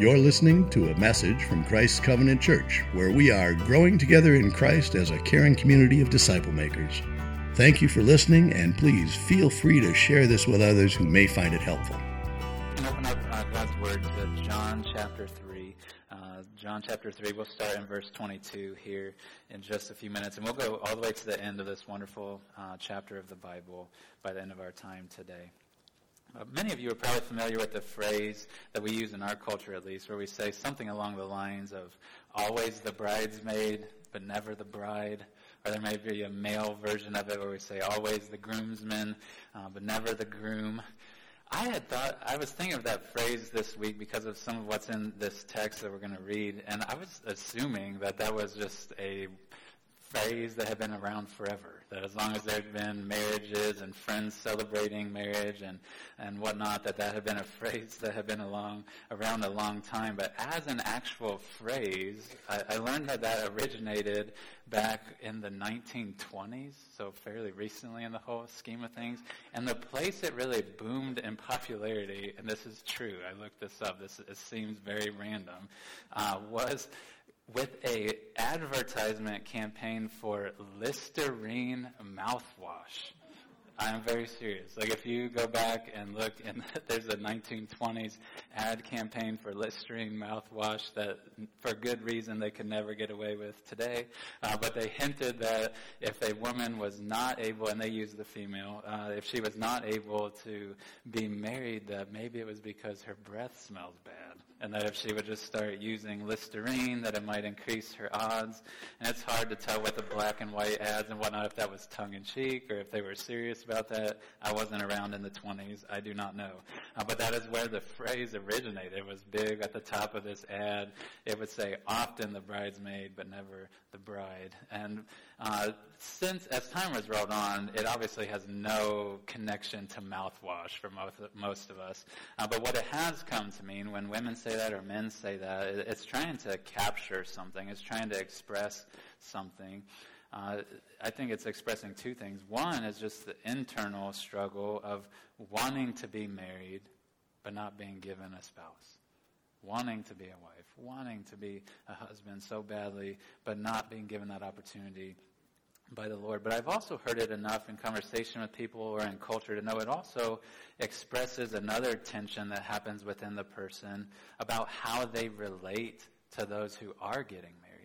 You're listening to a message from Christ's Covenant Church, where we are growing together in Christ as a caring community of disciple makers. Thank you for listening, and please feel free to share this with others who may find it helpful. Open up uh, God's Word to John chapter 3. Uh, John chapter 3, we'll start in verse 22 here in just a few minutes, and we'll go all the way to the end of this wonderful uh, chapter of the Bible by the end of our time today. Uh, many of you are probably familiar with the phrase that we use in our culture, at least, where we say something along the lines of always the bridesmaid, but never the bride. Or there may be a male version of it where we say always the groomsman, uh, but never the groom. I had thought, I was thinking of that phrase this week because of some of what's in this text that we're going to read, and I was assuming that that was just a phrase that had been around forever. That as long as there had been marriages and friends celebrating marriage and, and whatnot, that that had been a phrase that had been along, around a long time. But as an actual phrase, I, I learned that that originated back in the 1920s, so fairly recently in the whole scheme of things. And the place it really boomed in popularity, and this is true, I looked this up, this it seems very random, uh, was with a advertisement campaign for Listerine mouthwash. I'm very serious. Like if you go back and look, and there's a 1920s ad campaign for Listerine mouthwash that, for good reason, they could never get away with today. Uh, but they hinted that if a woman was not able, and they used the female, uh, if she was not able to be married, that maybe it was because her breath smells bad and that if she would just start using Listerine, that it might increase her odds. And it's hard to tell with the black and white ads and whatnot if that was tongue in cheek or if they were serious about that. I wasn't around in the 20s. I do not know. Uh, but that is where the phrase originated. It was big at the top of this ad. It would say, often the bridesmaid, but never the bride. And uh, since, as time has rolled on, it obviously has no connection to mouthwash for most, most of us. Uh, but what it has come to mean when women say that or men say that, it's trying to capture something. It's trying to express something. Uh, I think it's expressing two things. One is just the internal struggle of wanting to be married, but not being given a spouse. Wanting to be a wife, wanting to be a husband so badly, but not being given that opportunity by the Lord. But I've also heard it enough in conversation with people or in culture to know it also expresses another tension that happens within the person about how they relate to those who are getting married.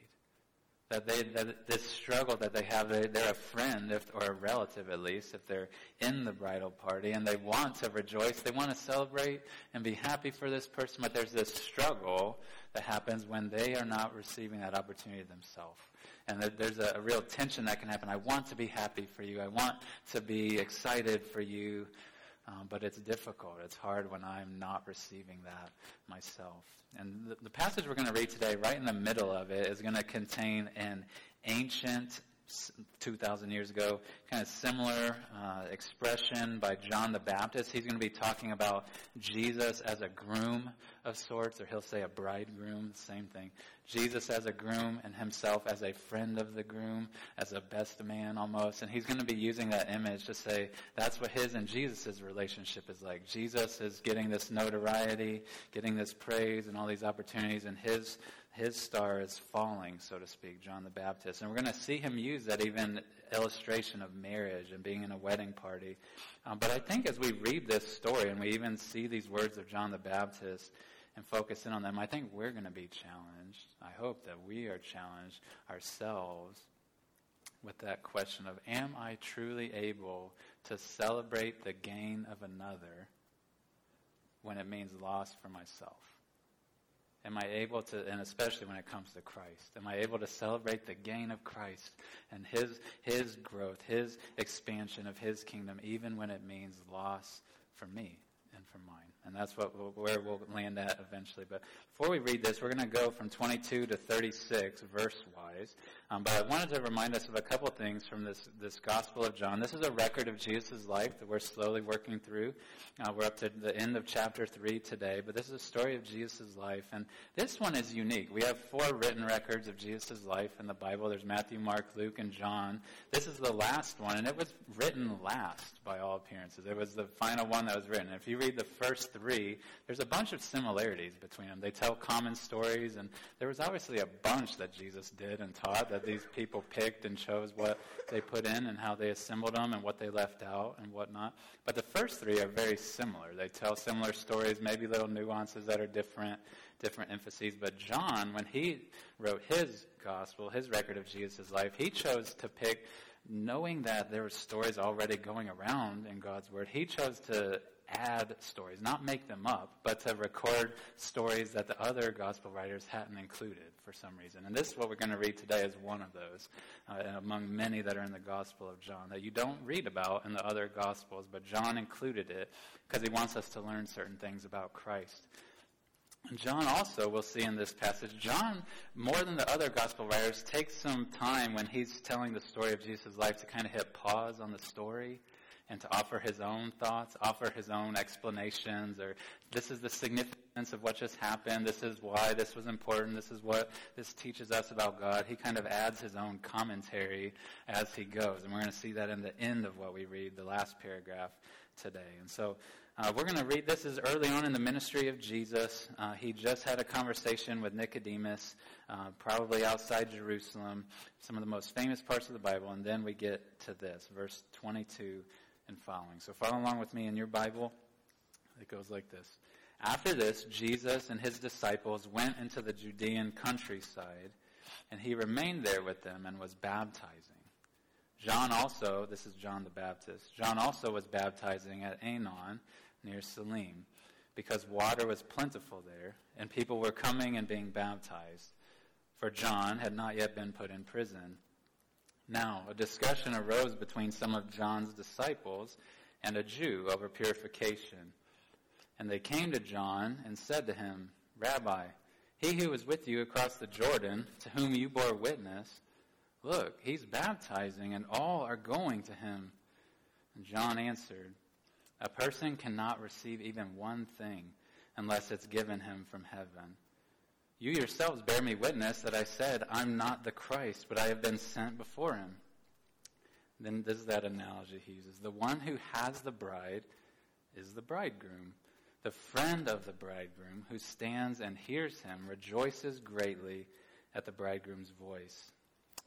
That they that this struggle that they have, they, they're a friend if, or a relative at least, if they're in the bridal party and they want to rejoice, they want to celebrate and be happy for this person, but there's this struggle that happens when they are not receiving that opportunity themselves and there's a, a, real tension that can happen. I want to be happy for you. I want to be excited for you, um, but it's difficult. It's hard when I'm not receiving that myself. And the, the passage we're going to read today, right in the middle of it, is going to contain an ancient 2,000 years ago, kind of similar uh, expression by John the Baptist. He's going to be talking about Jesus as a groom of sorts, or he'll say a bridegroom, same thing. Jesus as a groom and himself as a friend of the groom, as a best man almost. And he's going to be using that image to say that's what his and Jesus' relationship is like. Jesus is getting this notoriety, getting this praise and all these opportunities, and his his star is falling, so to speak, John the Baptist. And we're going to see him use that even illustration of marriage and being in a wedding party. Um, but I think as we read this story and we even see these words of John the Baptist and focus in on them, I think we're going to be challenged. I hope that we are challenged ourselves with that question of Am I truly able to celebrate the gain of another when it means loss for myself? Am I able to, and especially when it comes to Christ, am I able to celebrate the gain of Christ and His, His growth, His expansion of His kingdom, even when it means loss for me and for mine? And that's what we'll, where we'll land at eventually. But before we read this, we're going to go from 22 to 36 verse wise. Um, but I wanted to remind us of a couple things from this, this Gospel of John. This is a record of Jesus' life that we're slowly working through. Uh, we're up to the end of chapter 3 today, but this is a story of Jesus' life. And this one is unique. We have four written records of Jesus' life in the Bible. There's Matthew, Mark, Luke, and John. This is the last one, and it was written last by all appearances. It was the final one that was written. If you read the first three, there's a bunch of similarities between them. They tell common stories, and there was obviously a bunch that Jesus did and taught that these people picked and chose what they put in and how they assembled them and what they left out and whatnot. But the first three are very similar. They tell similar stories, maybe little nuances that are different, different emphases. But John, when he wrote his gospel, his record of Jesus' life, he chose to pick knowing that there were stories already going around in God's Word, he chose to add stories, not make them up, but to record stories that the other gospel writers hadn't included for some reason. And this is what we're going to read today is one of those, uh, among many that are in the Gospel of John, that you don't read about in the other Gospels, but John included it because he wants us to learn certain things about Christ. And John also, we'll see in this passage, John, more than the other gospel writers, takes some time when he's telling the story of Jesus' life to kind of hit pause on the story and to offer his own thoughts, offer his own explanations, or this is the significance of what just happened, this is why this was important, this is what this teaches us about God. He kind of adds his own commentary as he goes. And we're going to see that in the end of what we read, the last paragraph today. And so uh, we're going to read this is early on in the ministry of Jesus. Uh, he just had a conversation with Nicodemus, uh, probably outside Jerusalem, some of the most famous parts of the Bible, and then we get to this, verse 22 and following. So follow along with me in your Bible. It goes like this. After this, Jesus and his disciples went into the Judean countryside, and he remained there with them and was baptizing. John also, this is John the Baptist, John also was baptizing at Aenon near Salim, because water was plentiful there, and people were coming and being baptized. For John had not yet been put in prison. Now, a discussion arose between some of John's disciples and a Jew over purification. And they came to John and said to him, Rabbi, he who was with you across the Jordan, to whom you bore witness, look, he's baptizing, and all are going to him. And John answered, a person cannot receive even one thing unless it's given him from heaven. You yourselves bear me witness that I said, I'm not the Christ, but I have been sent before him. Then this is that analogy he uses. The one who has the bride is the bridegroom. The friend of the bridegroom who stands and hears him rejoices greatly at the bridegroom's voice.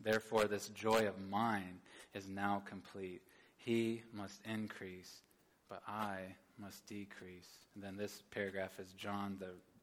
Therefore, this joy of mine is now complete. He must increase but I must decrease. And then this paragraph is John the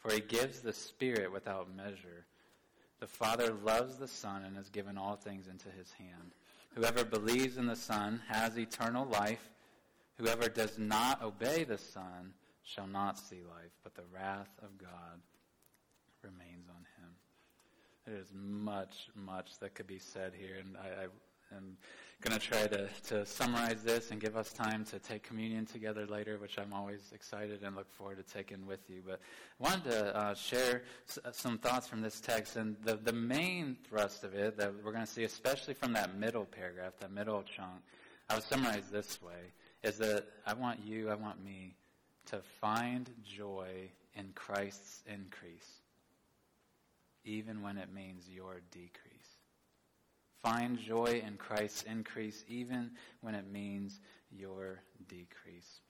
for he gives the Spirit without measure. The Father loves the Son and has given all things into his hand. Whoever believes in the Son has eternal life. Whoever does not obey the Son shall not see life, but the wrath of God remains on him. There is much, much that could be said here, and I, I am going to try to, to summarize this and give us time to take communion together later, which I'm always excited and look forward to taking with you. But I wanted to uh, share s- some thoughts from this text, and the, the main thrust of it that we're going to see, especially from that middle paragraph, that middle chunk, I would summarize this way, is that I want you, I want me to find joy in Christ's increase, even when it means your decrease. Find joy in Christ's increase, even when it means your decrease.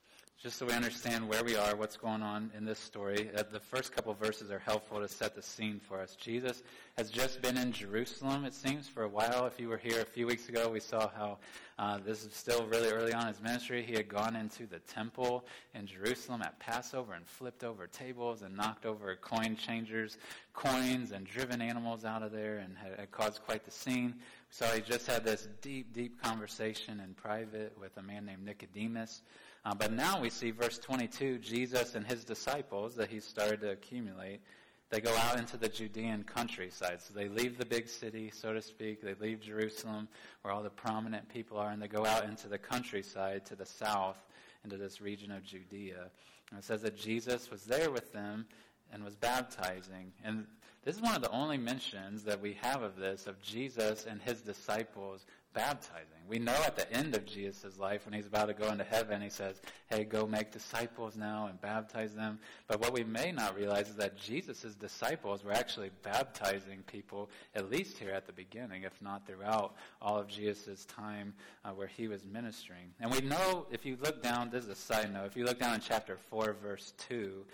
Just so we understand where we are, what's going on in this story, the first couple verses are helpful to set the scene for us. Jesus has just been in Jerusalem, it seems, for a while. If you were here a few weeks ago, we saw how uh, this is still really early on in his ministry. He had gone into the temple in Jerusalem at Passover and flipped over tables and knocked over coin changers' coins and driven animals out of there and had, had caused quite the scene. So he just had this deep, deep conversation in private with a man named Nicodemus. Uh, but now we see verse 22, Jesus and his disciples that he started to accumulate, they go out into the Judean countryside. So they leave the big city, so to speak. They leave Jerusalem, where all the prominent people are, and they go out into the countryside to the south, into this region of Judea. And it says that Jesus was there with them and was baptizing. And this is one of the only mentions that we have of this, of Jesus and his disciples baptizing. We know at the end of Jesus' life, when he's about to go into heaven, he says, Hey, go make disciples now and baptize them. But what we may not realize is that Jesus' disciples were actually baptizing people, at least here at the beginning, if not throughout all of Jesus' time uh, where he was ministering. And we know, if you look down, this is a side note, if you look down in chapter 4, verse 2,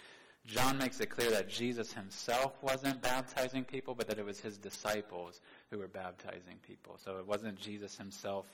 John makes it clear that Jesus himself wasn't baptizing people, but that it was his disciples who were baptizing people. So it wasn't Jesus himself,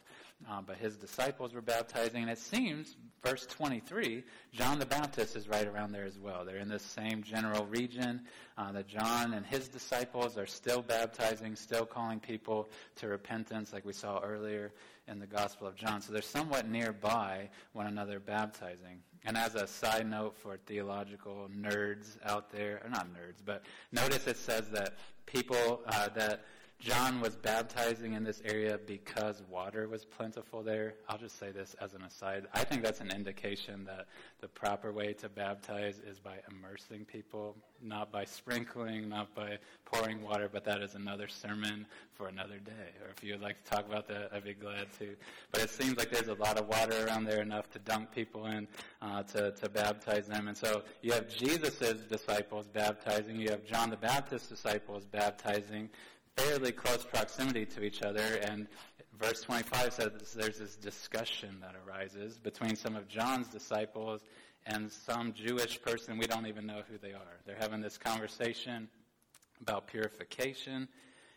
uh, but his disciples were baptizing. And it seems, verse 23, John the Baptist is right around there as well. They're in this same general region uh, that John and his disciples are still baptizing, still calling people to repentance, like we saw earlier in the Gospel of John. So they're somewhat nearby one another baptizing. And as a side note for theological nerds out there, or not nerds, but notice it says that people uh, that John was baptizing in this area because water was plentiful there. I'll just say this as an aside. I think that's an indication that the proper way to baptize is by immersing people, not by sprinkling, not by pouring water, but that is another sermon for another day. Or if you would like to talk about that, I'd be glad to. But it seems like there's a lot of water around there, enough to dunk people in, uh, to, to baptize them. And so you have Jesus' disciples baptizing, you have John the Baptist's disciples baptizing, fairly close proximity to each other, and verse 25 says there's this discussion that arises between some of John's disciples and some Jewish person. We don't even know who they are. They're having this conversation about purification,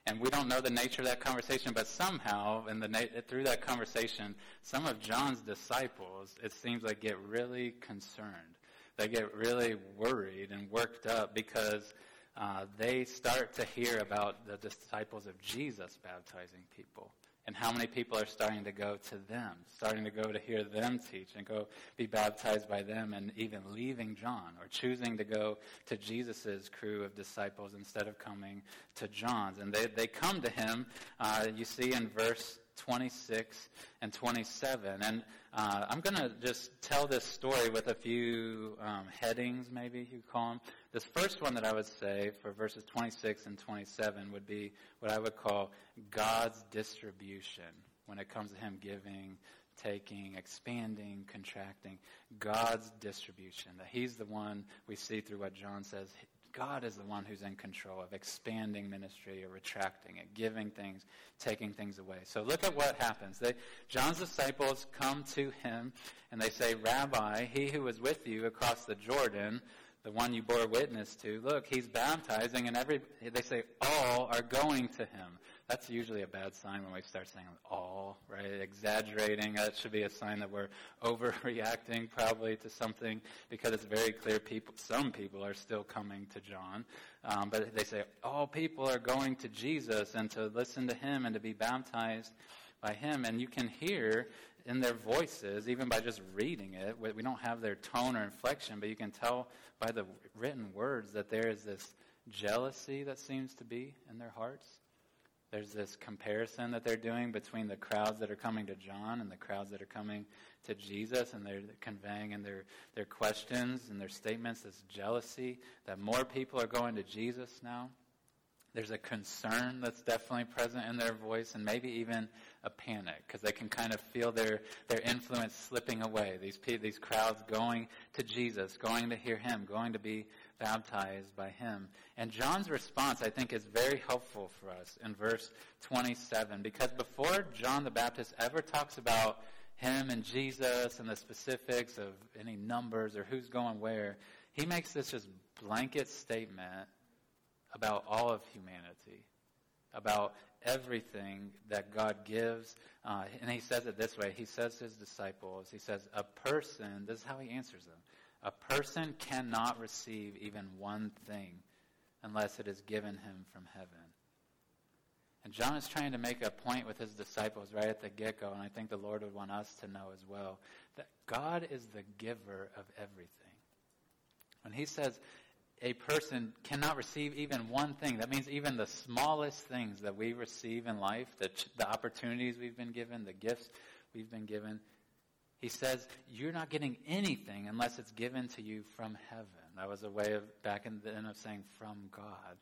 and we don't know the nature of that conversation, but somehow, in the through that conversation, some of John's disciples, it seems like, get really concerned. They get really worried and worked up because uh, they start to hear about the disciples of Jesus baptizing people and how many people are starting to go to them, starting to go to hear them teach and go be baptized by them and even leaving John or choosing to go to Jesus' crew of disciples instead of coming to John's. And they, they come to him, uh, you see in verse 26 and 27. And uh, I'm going to just tell this story with a few um, headings, maybe you call them. This first one that I would say for verses 26 and 27 would be what I would call God's distribution when it comes to Him giving, taking, expanding, contracting. God's distribution. That He's the one we see through what John says. God is the one who's in control of expanding ministry or retracting it, giving things, taking things away. So look at what happens. They, John's disciples come to him and they say, Rabbi, he who was with you across the Jordan, the one you bore witness to, look, he's baptizing and every, they say all are going to him. That's usually a bad sign when we start saying all, right? Exaggerating. That should be a sign that we're overreacting probably to something because it's very clear people, some people are still coming to John. Um, but they say all people are going to Jesus and to listen to him and to be baptized by him. And you can hear in their voices, even by just reading it, we don't have their tone or inflection, but you can tell by the written words that there is this jealousy that seems to be in their hearts. There's this comparison that they're doing between the crowds that are coming to John and the crowds that are coming to Jesus, and they're conveying in their, their questions and their statements this jealousy that more people are going to Jesus now. There's a concern that's definitely present in their voice, and maybe even a panic because they can kind of feel their, their influence slipping away. These, these crowds going to Jesus, going to hear him, going to be baptized by him. And John's response, I think, is very helpful for us in verse 27 because before John the Baptist ever talks about him and Jesus and the specifics of any numbers or who's going where, he makes this just blanket statement about all of humanity, about everything that God gives. Uh, and he says it this way. He says to his disciples, he says, a person, this is how he answers them, a person cannot receive even one thing unless it is given him from heaven. And John is trying to make a point with his disciples right at the get go, and I think the Lord would want us to know as well that God is the giver of everything. When he says, a person cannot receive even one thing. That means even the smallest things that we receive in life, the, the opportunities we've been given, the gifts we've been given. He says, You're not getting anything unless it's given to you from heaven. That was a way of, back in the end of saying, from God.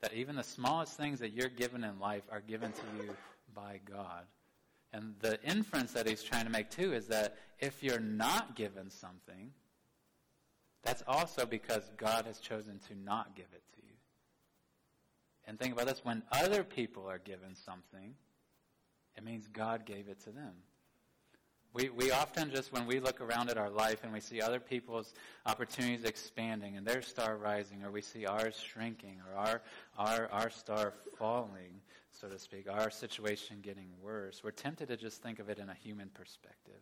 That even the smallest things that you're given in life are given to you by God. And the inference that he's trying to make too is that if you're not given something, that's also because God has chosen to not give it to you. And think about this when other people are given something, it means God gave it to them. We, we often just, when we look around at our life and we see other people's opportunities expanding and their star rising, or we see ours shrinking, or our, our, our star falling, so to speak, our situation getting worse, we're tempted to just think of it in a human perspective.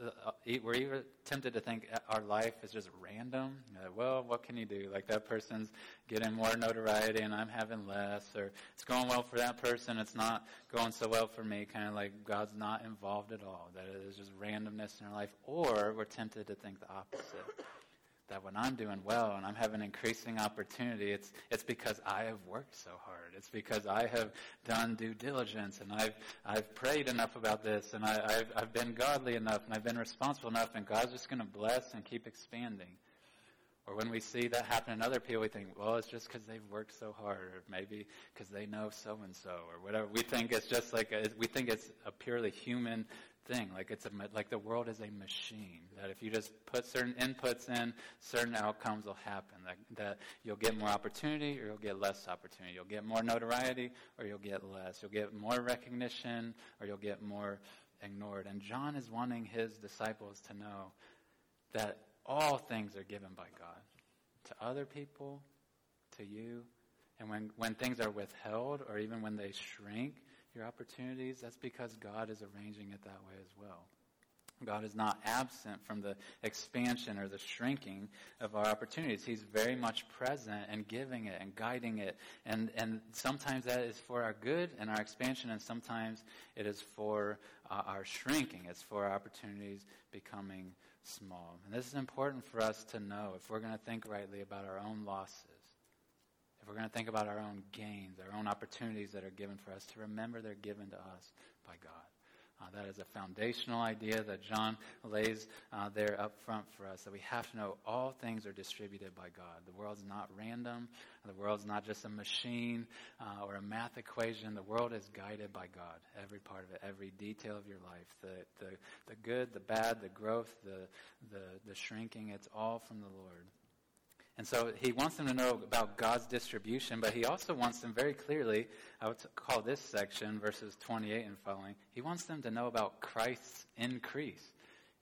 Uh, uh, we're even tempted to think our life is just random. You know, well, what can you do? Like that person's getting more notoriety and I'm having less, or it's going well for that person, it's not going so well for me. Kind of like God's not involved at all. That it is just randomness in our life. Or we're tempted to think the opposite that when I'm doing well and I'm having increasing opportunity, it's, it's because I have worked so hard. It's because I have done due diligence and I've, I've prayed enough about this and I, have I've been godly enough and I've been responsible enough and God's just going to bless and keep expanding. Or when we see that happen in other people, we think, well, it's just because they've worked so hard, or maybe because they know so and so, or whatever. We think it's just like a, we think it's a purely human thing. Like it's a, like the world is a machine. That if you just put certain inputs in, certain outcomes will happen. That, that you'll get more opportunity or you'll get less opportunity. You'll get more notoriety or you'll get less. You'll get more recognition or you'll get more ignored. And John is wanting his disciples to know that all things are given by God to other people, to you. And when, when things are withheld or even when they shrink, your opportunities, that's because God is arranging it that way as well. God is not absent from the expansion or the shrinking of our opportunities. He's very much present and giving it and guiding it. And, and sometimes that is for our good and our expansion, and sometimes it is for uh, our shrinking. It's for our opportunities becoming small. And this is important for us to know if we're going to think rightly about our own losses we're going to think about our own gains, our own opportunities that are given for us, to remember they're given to us by God. Uh, that is a foundational idea that John lays uh, there up front for us that we have to know all things are distributed by God. The world's not random. The world's not just a machine uh, or a math equation. The world is guided by God. Every part of it, every detail of your life, the, the, the good, the bad, the growth, the, the, the shrinking, it's all from the Lord. And so he wants them to know about God's distribution, but he also wants them very clearly, I would call this section, verses 28 and following, he wants them to know about Christ's increase.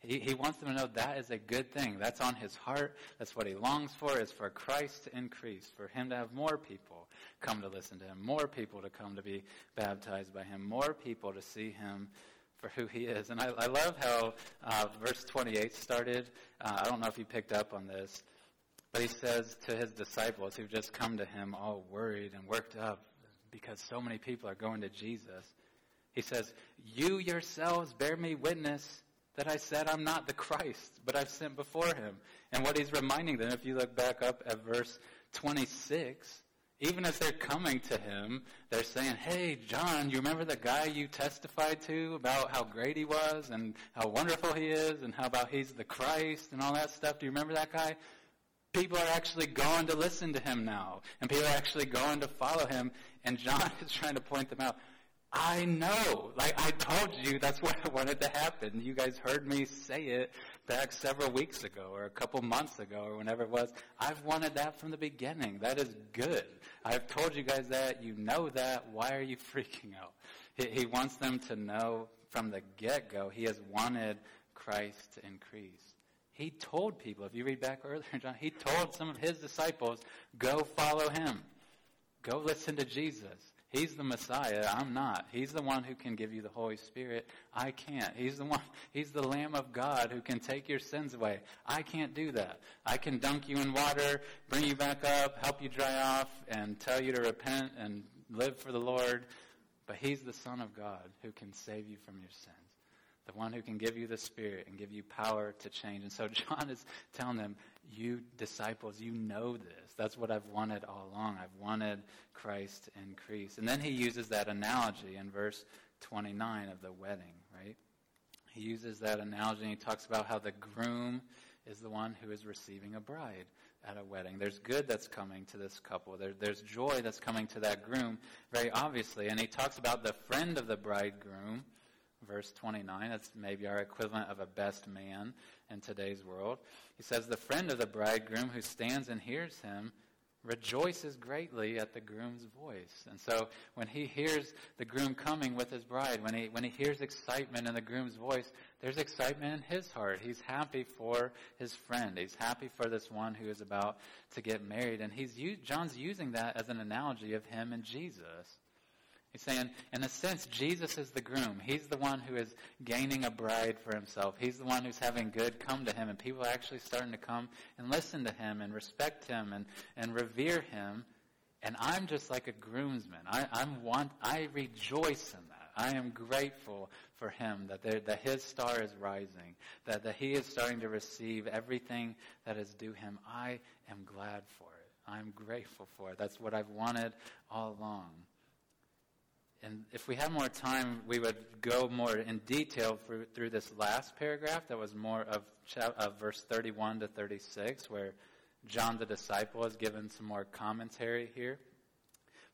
He, he wants them to know that is a good thing. That's on his heart. That's what he longs for, is for Christ to increase, for him to have more people come to listen to him, more people to come to be baptized by him, more people to see him for who he is. And I, I love how uh, verse 28 started. Uh, I don't know if you picked up on this. But he says to his disciples who've just come to him all worried and worked up because so many people are going to Jesus, he says, You yourselves bear me witness that I said I'm not the Christ, but I've sent before him. And what he's reminding them, if you look back up at verse 26, even as they're coming to him, they're saying, Hey, John, you remember the guy you testified to about how great he was and how wonderful he is and how about he's the Christ and all that stuff? Do you remember that guy? People are actually going to listen to him now. And people are actually going to follow him. And John is trying to point them out. I know. Like I told you, that's what I wanted to happen. You guys heard me say it back several weeks ago or a couple months ago or whenever it was. I've wanted that from the beginning. That is good. I've told you guys that. You know that. Why are you freaking out? He, he wants them to know from the get-go. He has wanted Christ to increase. He told people, if you read back earlier, John, he told some of his disciples, go follow him. Go listen to Jesus. He's the Messiah. I'm not. He's the one who can give you the Holy Spirit. I can't. He's the one, he's the Lamb of God who can take your sins away. I can't do that. I can dunk you in water, bring you back up, help you dry off, and tell you to repent and live for the Lord. But he's the Son of God who can save you from your sins the one who can give you the Spirit and give you power to change. And so John is telling them, you disciples, you know this. That's what I've wanted all along. I've wanted Christ to increase. And then he uses that analogy in verse 29 of the wedding, right? he uses that analogy and he talks about how the groom is the one who is receiving a bride at a wedding. There's good that's coming to this couple. There, there's joy that's coming to that groom, very obviously. And he talks about the friend of the bridegroom, verse 29. That's maybe our equivalent of a best man in today's world. He says, The friend of the bridegroom who stands and hears him rejoices greatly at the groom's voice. And so when he hears the groom coming with his bride, when he, when he hears excitement in the groom's voice, there's excitement in his heart. He's happy for his friend. He's happy for this one who is about to get married. And he's, John's using that as an analogy of him and Jesus. He's saying, in a sense, Jesus is the groom. He's the one who is gaining a bride for himself. He's the one who's having good come to him, and people are actually starting to come and listen to him and respect him and, and revere him. And I'm just like a groomsman. I, I'm want, I rejoice in that. I am grateful for him that, there, that his star is rising, that, that he is starting to receive everything that is due him. I am glad for it. I'm grateful for it. That's what I've wanted all along. And if we had more time, we would go more in detail through, through this last paragraph that was more of, of verse 31 to 36, where John the disciple is given some more commentary here.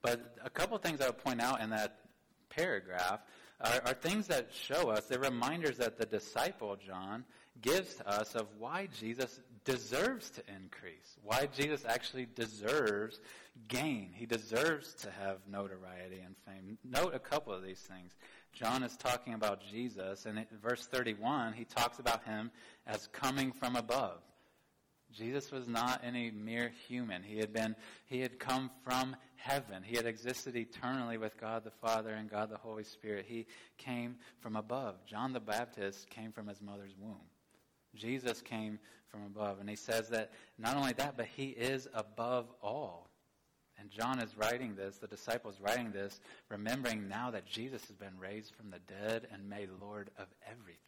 But a couple things I would point out in that paragraph are, are things that show us, they're reminders that the disciple, John, gives to us of why Jesus deserves to increase, why Jesus actually deserves gain. He deserves to have notoriety and fame. Note a couple of these things. John is talking about Jesus, and in verse 31, he talks about him as coming from above. Jesus was not any mere human. He had been, he had come from heaven. He had existed eternally with God the Father and God the Holy Spirit. He came from above. John the Baptist came from his mother's womb. Jesus came from above. And he says that not only that, but he is above all. And John is writing this, the disciples writing this, remembering now that Jesus has been raised from the dead and made Lord of everything.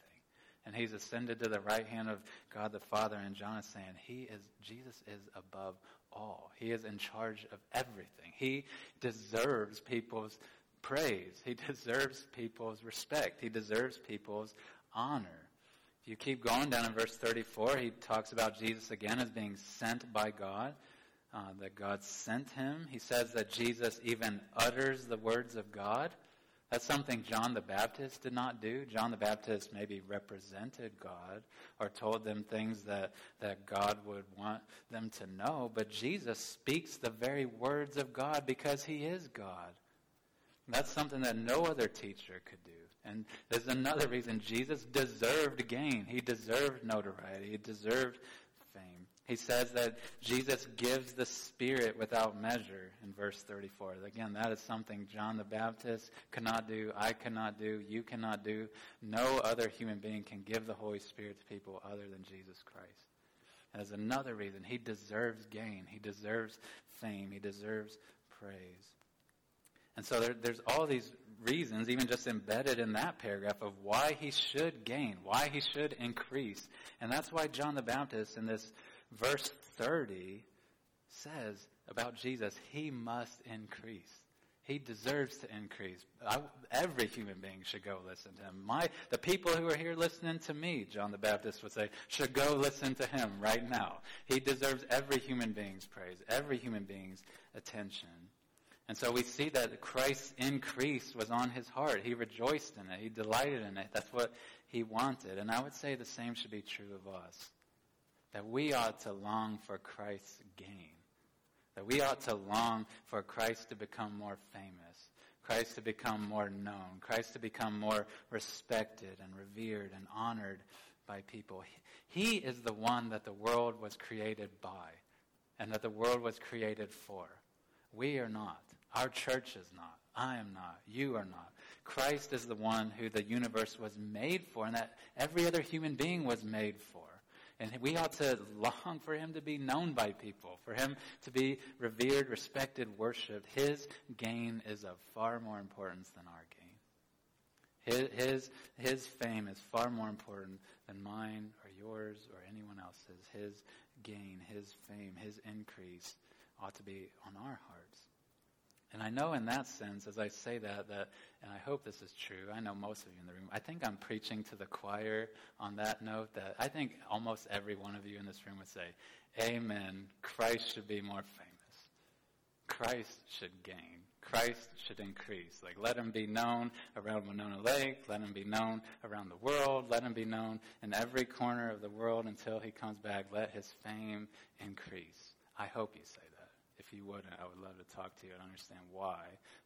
And he's ascended to the right hand of God the Father. And John is saying, He is Jesus is above all. He is in charge of everything. He deserves people's praise. He deserves people's respect. He deserves people's honor. You keep going down in verse 34, he talks about Jesus again as being sent by God, uh, that God sent him. He says that Jesus even utters the words of God. That's something John the Baptist did not do. John the Baptist maybe represented God or told them things that, that God would want them to know, but Jesus speaks the very words of God because he is God. That's something that no other teacher could do. And there's another reason Jesus deserved gain. He deserved notoriety. He deserved fame. he says that Jesus gives the Spirit without measure in verse 34. Again, that is something John the Baptist cannot do, I cannot do, you cannot do. No other human being can give the Holy Spirit to people other than Jesus Christ. As another reason, he deserves gain, he deserves fame, he deserves praise. And so there, there's all these reasons, even just embedded in that paragraph, of why he should gain, why he should increase. And that's why John the Baptist in this verse 30 says about Jesus, he must increase. He deserves to increase. I, every human being should go listen to him. My, the people who are here listening to me, John the Baptist would say, should go listen to him right now. He deserves every human being's praise, every human being's attention. And so we see that Christ's increase was on his heart. He rejoiced in it. He delighted in it. That's what he wanted. And I would say the same should be true of us that we ought to long for Christ's gain. That we ought to long for Christ to become more famous, Christ to become more known, Christ to become more respected and revered and honored by people. He is the one that the world was created by and that the world was created for. We are not. Our church is not. I am not. You are not. Christ is the one who the universe was made for and that every other human being was made for. And we ought to long for him to be known by people, for him to be revered, respected, worshiped. His gain is of far more importance than our gain. His, his, his fame is far more important than mine or yours or anyone else's. His gain, his fame, his increase ought to be on our hearts. And I know in that sense, as I say that, that, and I hope this is true, I know most of you in the room, I think I'm preaching to the choir on that note that I think almost every one of you in this room would say, Amen, Christ should be more famous. Christ should gain. Christ should increase. Like, let him be known around Winona Lake. Let him be known around the world. Let him be known in every corner of the world until he comes back. Let his fame increase. I hope you say that. If you wouldn't, I would love to talk to you and understand why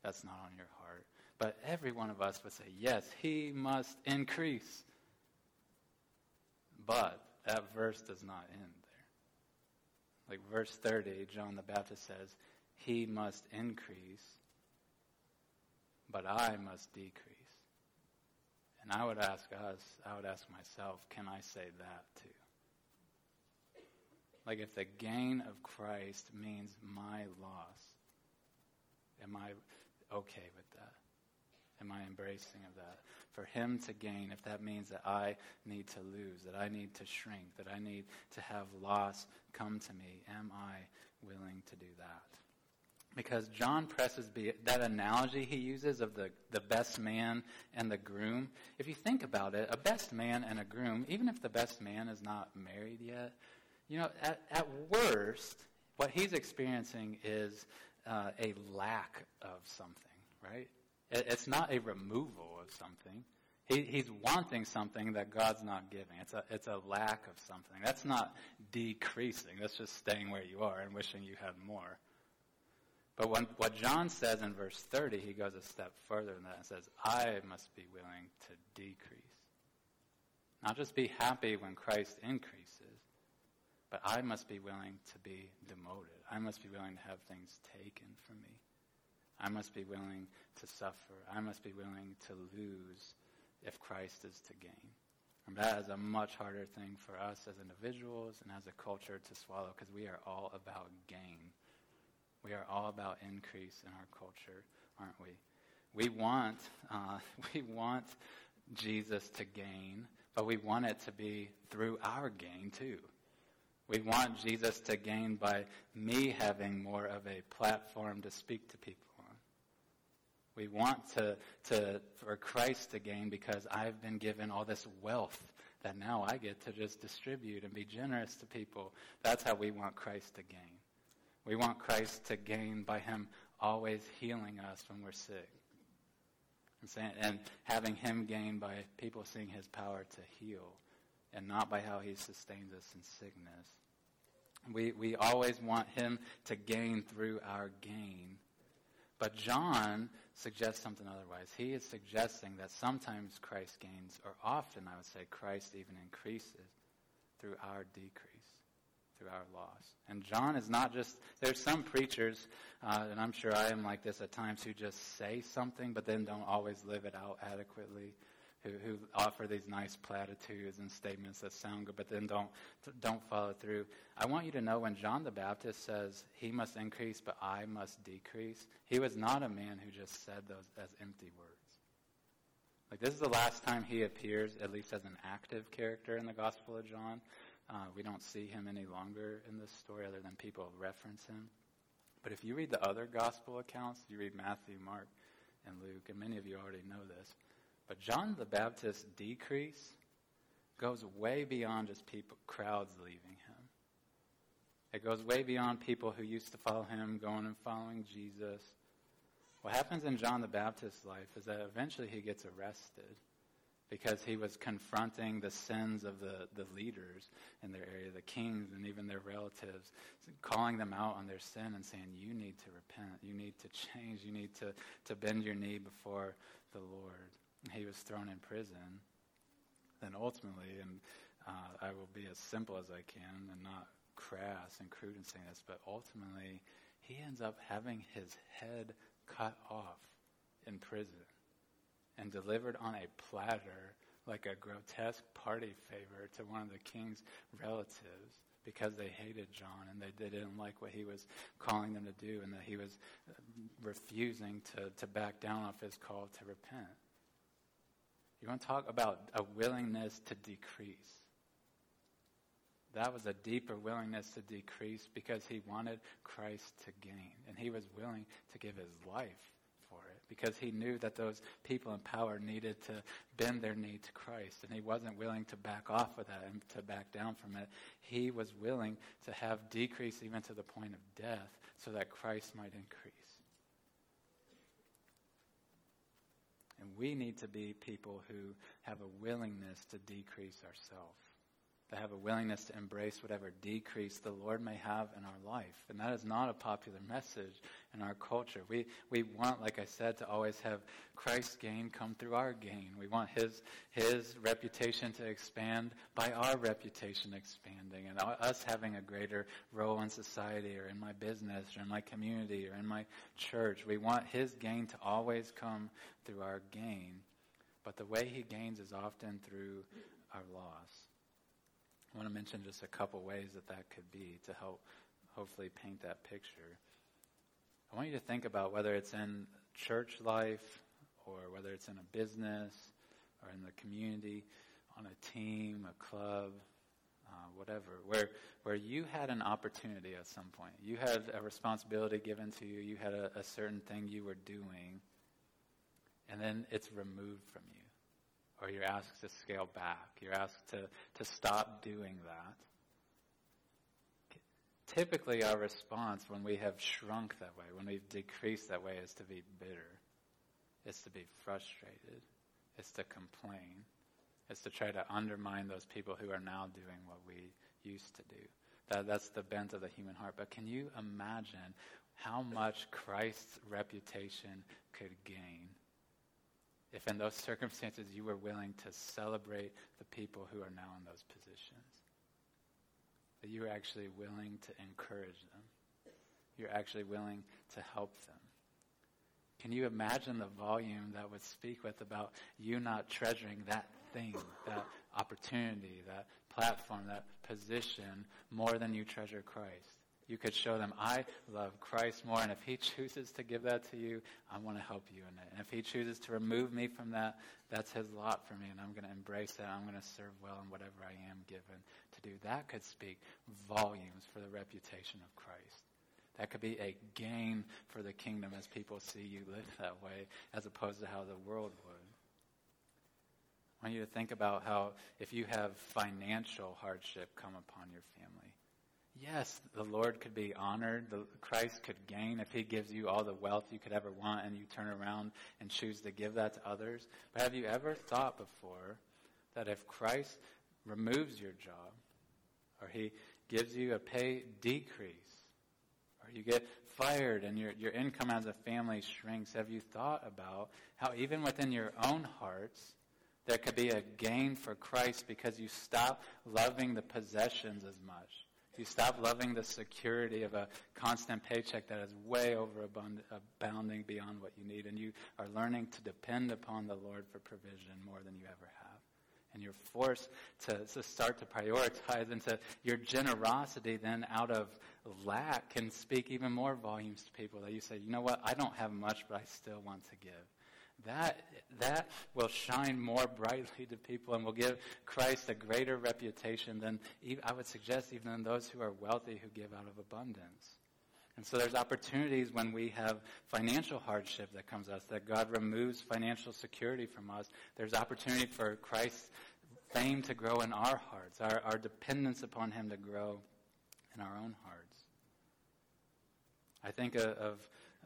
that's not on your heart. But every one of us would say, yes, he must increase. But that verse does not end there. Like verse 30, John the Baptist says, he must increase, but I must decrease. And I would ask us, I would ask myself, can I say that too? Like if the gain of Christ means my loss, am I okay with that? Am I embracing of that? For him to gain, if that means that I need to lose, that I need to shrink, that I need to have loss come to me, am I willing to do that? because John presses that analogy he uses of the, the best man and the groom. If you think about it, a best man and a groom, even if the best man is not married yet, you know, at, at worst, what he's experiencing is uh, a lack of something, right? It, it's not a removal of something. He, he's wanting something that God's not giving. It's a, it's a lack of something. That's not decreasing. That's just staying where you are and wishing you had more. But when, what John says in verse 30, he goes a step further than that and says, I must be willing to decrease. Not just be happy when Christ increases, but I must be willing to be demoted. I must be willing to have things taken from me. I must be willing to suffer. I must be willing to lose if Christ is to gain. And that is a much harder thing for us as individuals and as a culture to swallow because we are all about gain. We are all about increase in our culture, aren't we? We want, uh, we want Jesus to gain, but we want it to be through our gain too. We want Jesus to gain by me having more of a platform to speak to people on. We want to, to, for Christ to gain because I've been given all this wealth that now I get to just distribute and be generous to people. That's how we want Christ to gain. We want Christ to gain by Him always healing us when we're sick. Saying, and having Him gain by people seeing His power to heal and not by how He sustains us in sickness. We, we always want Him to gain through our gain. But John suggests something otherwise. He is suggesting that sometimes Christ gains, or often I would say Christ even increases through our decrease through our loss. And John is not just, there's some preachers, uh, and I'm sure I am like this at times, who just say something but then don't always live it out adequately. Who, who offer these nice platitudes and statements that sound good, but then don't don't follow through. I want you to know when John the Baptist says he must increase, but I must decrease. He was not a man who just said those as empty words. Like this is the last time he appears, at least as an active character in the Gospel of John. Uh, we don't see him any longer in this story other than people reference him. But if you read the other gospel accounts, you read Matthew, Mark, and Luke, and many of you already know this, but John the Baptist's decrease goes way beyond just people, crowds leaving him. It goes way beyond people who used to follow him going and following Jesus. What happens in John the Baptist's life is that eventually he gets arrested because he was confronting the sins of the, the leaders in their area, the kings and even their relatives, calling them out on their sin and saying, You need to repent. You need to change. You need to, to bend your knee before the Lord. He was thrown in prison. Then ultimately, and uh, I will be as simple as I can and not crass and crude in saying this, but ultimately, he ends up having his head cut off in prison and delivered on a platter like a grotesque party favor to one of the king's relatives because they hated John and they didn't like what he was calling them to do and that he was uh, refusing to, to back down off his call to repent. You want to talk about a willingness to decrease. That was a deeper willingness to decrease because he wanted Christ to gain. And he was willing to give his life for it because he knew that those people in power needed to bend their knee to Christ. And he wasn't willing to back off of that and to back down from it. He was willing to have decrease even to the point of death so that Christ might increase. And we need to be people who have a willingness to decrease ourselves to have a willingness to embrace whatever decrease the Lord may have in our life. And that is not a popular message in our culture. We, we want, like I said, to always have Christ's gain come through our gain. We want his, his reputation to expand by our reputation expanding and us having a greater role in society or in my business or in my community or in my church. We want his gain to always come through our gain. But the way he gains is often through our loss. I want to mention just a couple ways that that could be to help hopefully paint that picture. I want you to think about whether it's in church life or whether it's in a business or in the community, on a team, a club, uh, whatever, where where you had an opportunity at some point. You had a responsibility given to you. You had a, a certain thing you were doing, and then it's removed from you or you're asked to scale back. You're asked to, to stop doing that. Typically, our response when we have shrunk that way, when we've decreased that way, is to be bitter. It's to be frustrated. It's to complain. It's to try to undermine those people who are now doing what we used to do. That, that's the bent of the human heart. But can you imagine how much Christ's reputation could gain if in those circumstances you were willing to celebrate the people who are now in those positions. That you were actually willing to encourage them. You're actually willing to help them. Can you imagine the volume that would speak with about you not treasuring that thing, that opportunity, that platform, that position more than you treasure Christ? You could show them, I love Christ more, and if He chooses to give that to you, I want to help you in it. And if He chooses to remove me from that, that's His lot for me, and I'm going to embrace that. I'm going to serve well in whatever I am given to do. That could speak volumes for the reputation of Christ. That could be a gain for the kingdom as people see you live that way, as opposed to how the world would. I want you to think about how if you have financial hardship come upon your family, yes, the Lord could be honored. The, Christ could gain if he gives you all the wealth you could ever want and you turn around and choose to give that to others. But have you ever thought before that if Christ removes your job or he gives you a pay decrease or you get fired and your, your income as a family shrinks, have you thought about how even within your own hearts, there could be a gain for Christ because you stop loving the possessions as much you stop loving the security of a constant paycheck that is way over abounding beyond what you need, and you are learning to depend upon the Lord for provision more than you ever have. And you're forced to, to start to prioritize, and to your generosity then out of lack can speak even more volumes to people that you say, you know what, I don't have much, but I still want to give that, that will shine more brightly to people and will give Christ a greater reputation than, I would suggest, even than those who are wealthy who give out of abundance. And so there's opportunities when we have financial hardship that comes to us, that God removes financial security from us. There's opportunity for Christ's fame to grow in our hearts, our, our dependence upon Him to grow in our own hearts. I think of, of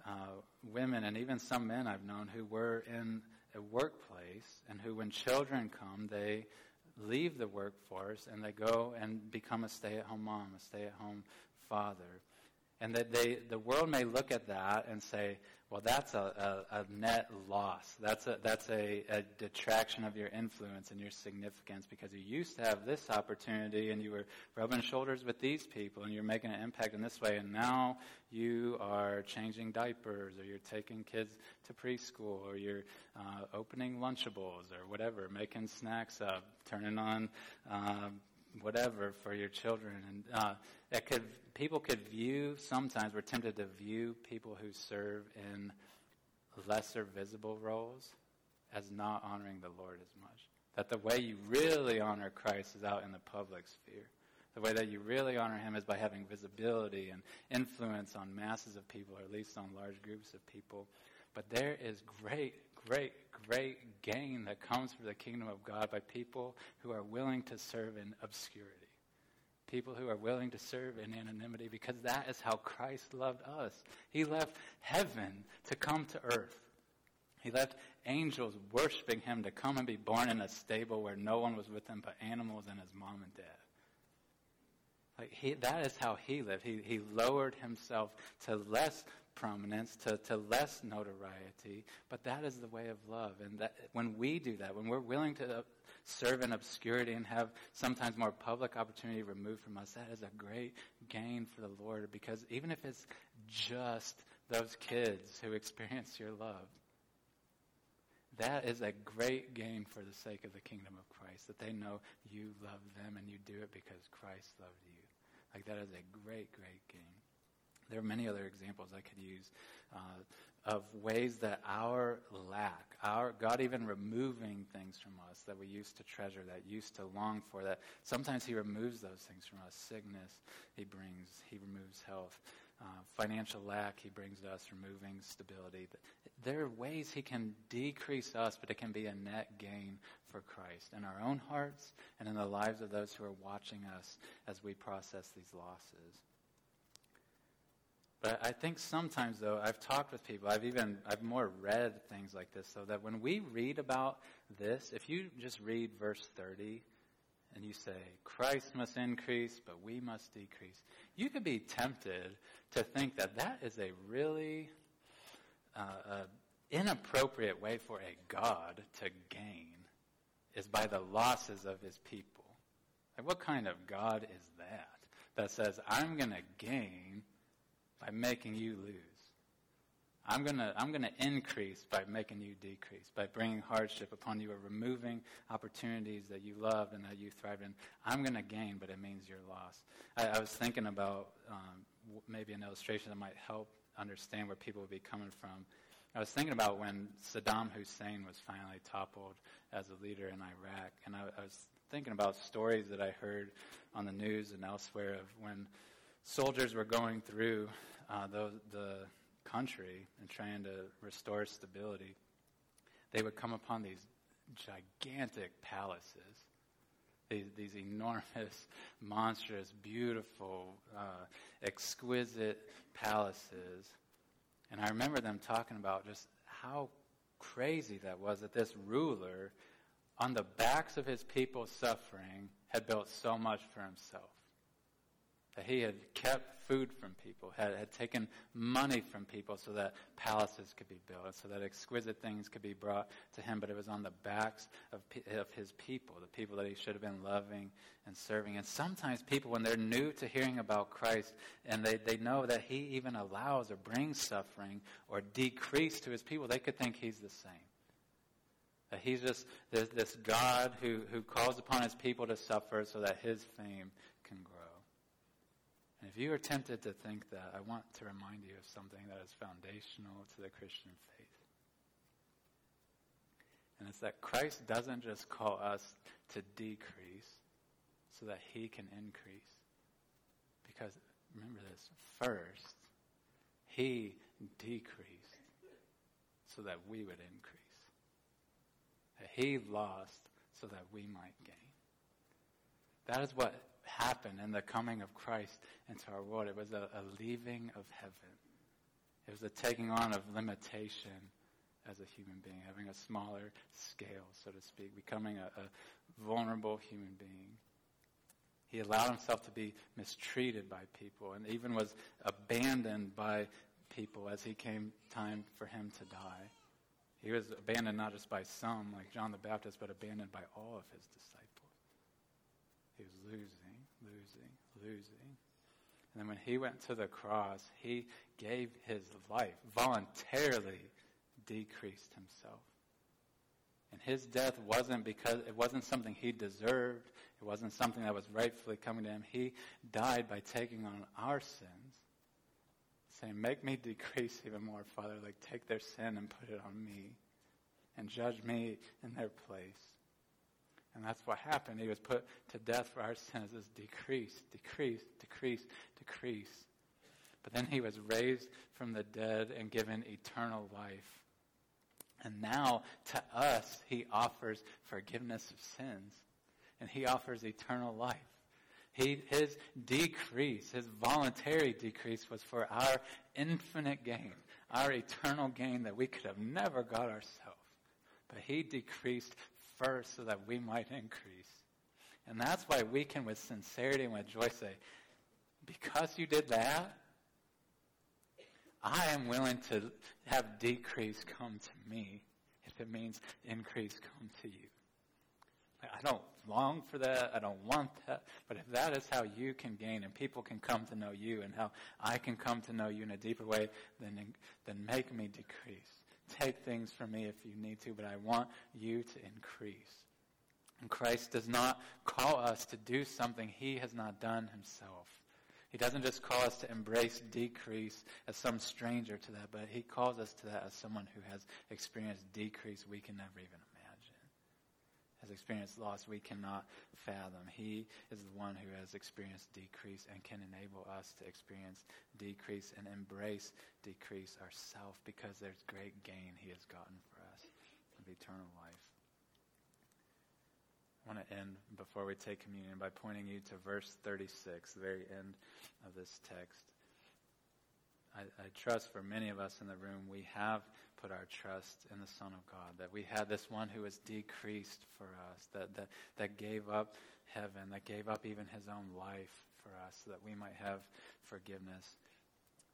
uh, women and even some men I've known who were in a workplace and who, when children come, they leave the workforce and they go and become a stay-at-home mom, a stay-at-home father. And that they, the world may look at that and say, well, that's a, a, a net loss. That's, a, that's a, a detraction of your influence and your significance because you used to have this opportunity and you were rubbing shoulders with these people and you're making an impact in this way, and now you are changing diapers or you're taking kids to preschool or you're uh, opening Lunchables or whatever, making snacks up, turning on. Uh, whatever for your children. And uh, that could people could view sometimes we're tempted to view people who serve in lesser visible roles as not honoring the Lord as much. That the way you really honor Christ is out in the public sphere. The way that you really honor him is by having visibility and influence on masses of people, or at least on large groups of people. But there is great, great, great gain that comes for the kingdom of God by people who are willing to serve in obscurity. People who are willing to serve in anonymity because that is how Christ loved us. He left heaven to come to earth. He left angels worshiping him to come and be born in a stable where no one was with him but animals and his mom and dad. Like he, that is how he lived. He, he lowered himself to less prominence, to, to less notoriety, but that is the way of love. And that, when we do that, when we're willing to uh, serve in obscurity and have sometimes more public opportunity removed from us, that is a great gain for the Lord because even if it's just those kids who experience your love, that is a great gain for the sake of the kingdom of Christ, that they know you love them and you do it because Christ loved you. Like that is a great, great gain. There are many other examples I could use uh, of ways that our lack, our God even removing things from us that we used to treasure, that used to long for, that sometimes He removes those things from us. Sickness, He brings, He removes health. Uh, financial lack, He brings to us, removing stability. There are ways He can decrease us, but it can be a net gain for Christ in our own hearts and in the lives of those who are watching us as we process these losses. But I think sometimes, though, I've talked with people, I've even, I've more read things like this, so that when we read about this, if you just read verse 30 and you say, Christ must increase, but we must decrease, you could be tempted to think that that is a really uh, uh, inappropriate way for a God to gain is by the losses of his people. Like, what kind of God is that? That says, I'm going to gain by making you lose. I'm to I'm to increase by making you decrease, by bringing hardship upon you or removing opportunities that you loved and that you thrived in. I'm to gain, but it means you're lost. I, I was thinking about um, maybe an illustration that might help understand where people would be coming from. I was thinking about when Saddam Hussein was finally toppled as a leader in Iraq, and I, I was thinking about stories that I heard on the news and elsewhere of when soldiers were going through uh, the, the country and trying to restore stability, they would come upon these gigantic palaces, these, these enormous, monstrous, beautiful, uh, exquisite palaces. And I remember them talking about just how crazy that was that this ruler, on the backs of his people suffering, had built so much for himself that he had kept food from people, had, had taken money from people so that palaces could be built, so that exquisite things could be brought to him, but it was on the backs of, of his people, the people that he should have been loving and serving. And sometimes people, when they're new to hearing about Christ and they, they know that he even allows or brings suffering or decrease to his people, they could think he's the same. That he's just this, this God who, who calls upon his people to suffer so that his fame if you are tempted to think that, I want to remind you of something that is foundational to the Christian faith. And it's that Christ doesn't just call us to decrease so that he can increase. Because remember this first, he decreased so that we would increase. That he lost so that we might gain. That is what happened in the coming of Christ into our world. It was a, a leaving of heaven. It was a taking on of limitation as a human being, having a smaller scale, so to speak, becoming a, a vulnerable human being. He allowed himself to be mistreated by people and even was abandoned by people as he came time for him to die. He was abandoned not just by some, like John the Baptist, but abandoned by all of his disciples. He was losing, losing. And then when he went to the cross, he gave his life, voluntarily decreased himself. And his death wasn't because it wasn't something he deserved. It wasn't something that was rightfully coming to him. He died by taking on our sins, saying, Make me decrease even more, Father. Like, take their sin and put it on me, and judge me in their place. And that's what happened. He was put to death for our sins as decrease, decrease, decrease, decrease. But then he was raised from the dead and given eternal life. And now to us, he offers forgiveness of sins. And he offers eternal life. He, his decrease, his voluntary decrease, was for our infinite gain, our eternal gain that we could have never got ourselves. But he decreased first so that we might increase. And that's why we can, with sincerity and with joy, say, Because you did that, I am willing to have decrease come to me if it means increase come to you. I don't long for that. I don't want that. But if that is how you can gain and people can come to know you and how I can come to know you in a deeper way, then, then make me decrease. Take things from me if you need to, but I want you to increase. And Christ does not call us to do something he has not done himself. He doesn't just call us to embrace decrease as some stranger to that, but he calls us to that as someone who has experienced decrease we can never even has experienced loss we cannot fathom. He is the one who has experienced decrease and can enable us to experience decrease and embrace decrease ourselves because there's great gain he has gotten for us of eternal life. I want to end before we take communion by pointing you to verse 36, the very end of this text. I, I trust for many of us in the room, we have put our trust in the Son of God, that we had this one who was decreased for us, that, that, that gave up heaven, that gave up even his own life for us, so that we might have forgiveness.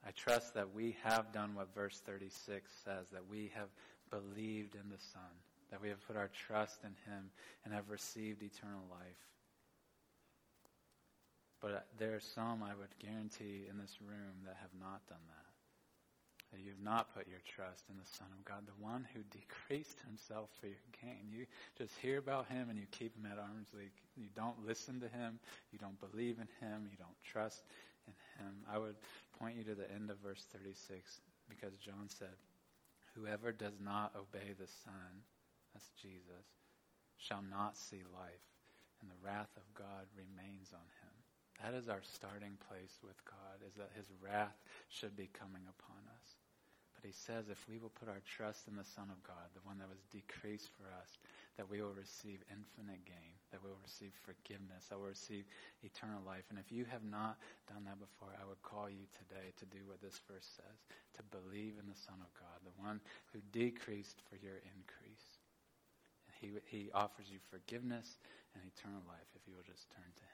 I trust that we have done what verse 36 says, that we have believed in the Son, that we have put our trust in him and have received eternal life. But there are some, I would guarantee, in this room that have not done that that you have not put your trust in the Son of God, the one who decreased himself for your gain. You just hear about him and you keep him at arm's length. You don't listen to him. You don't believe in him. You don't trust in him. I would point you to the end of verse 36 because John said, Whoever does not obey the Son, that's Jesus, shall not see life, and the wrath of God remains on him. That is our starting place with God, is that his wrath should be coming upon us. But he says if we will put our trust in the Son of God, the one that was decreased for us, that we will receive infinite gain, that we will receive forgiveness, that we'll receive eternal life. And if you have not done that before, I would call you today to do what this verse says, to believe in the Son of God, the one who decreased for your increase. And he, he offers you forgiveness and eternal life if you will just turn to him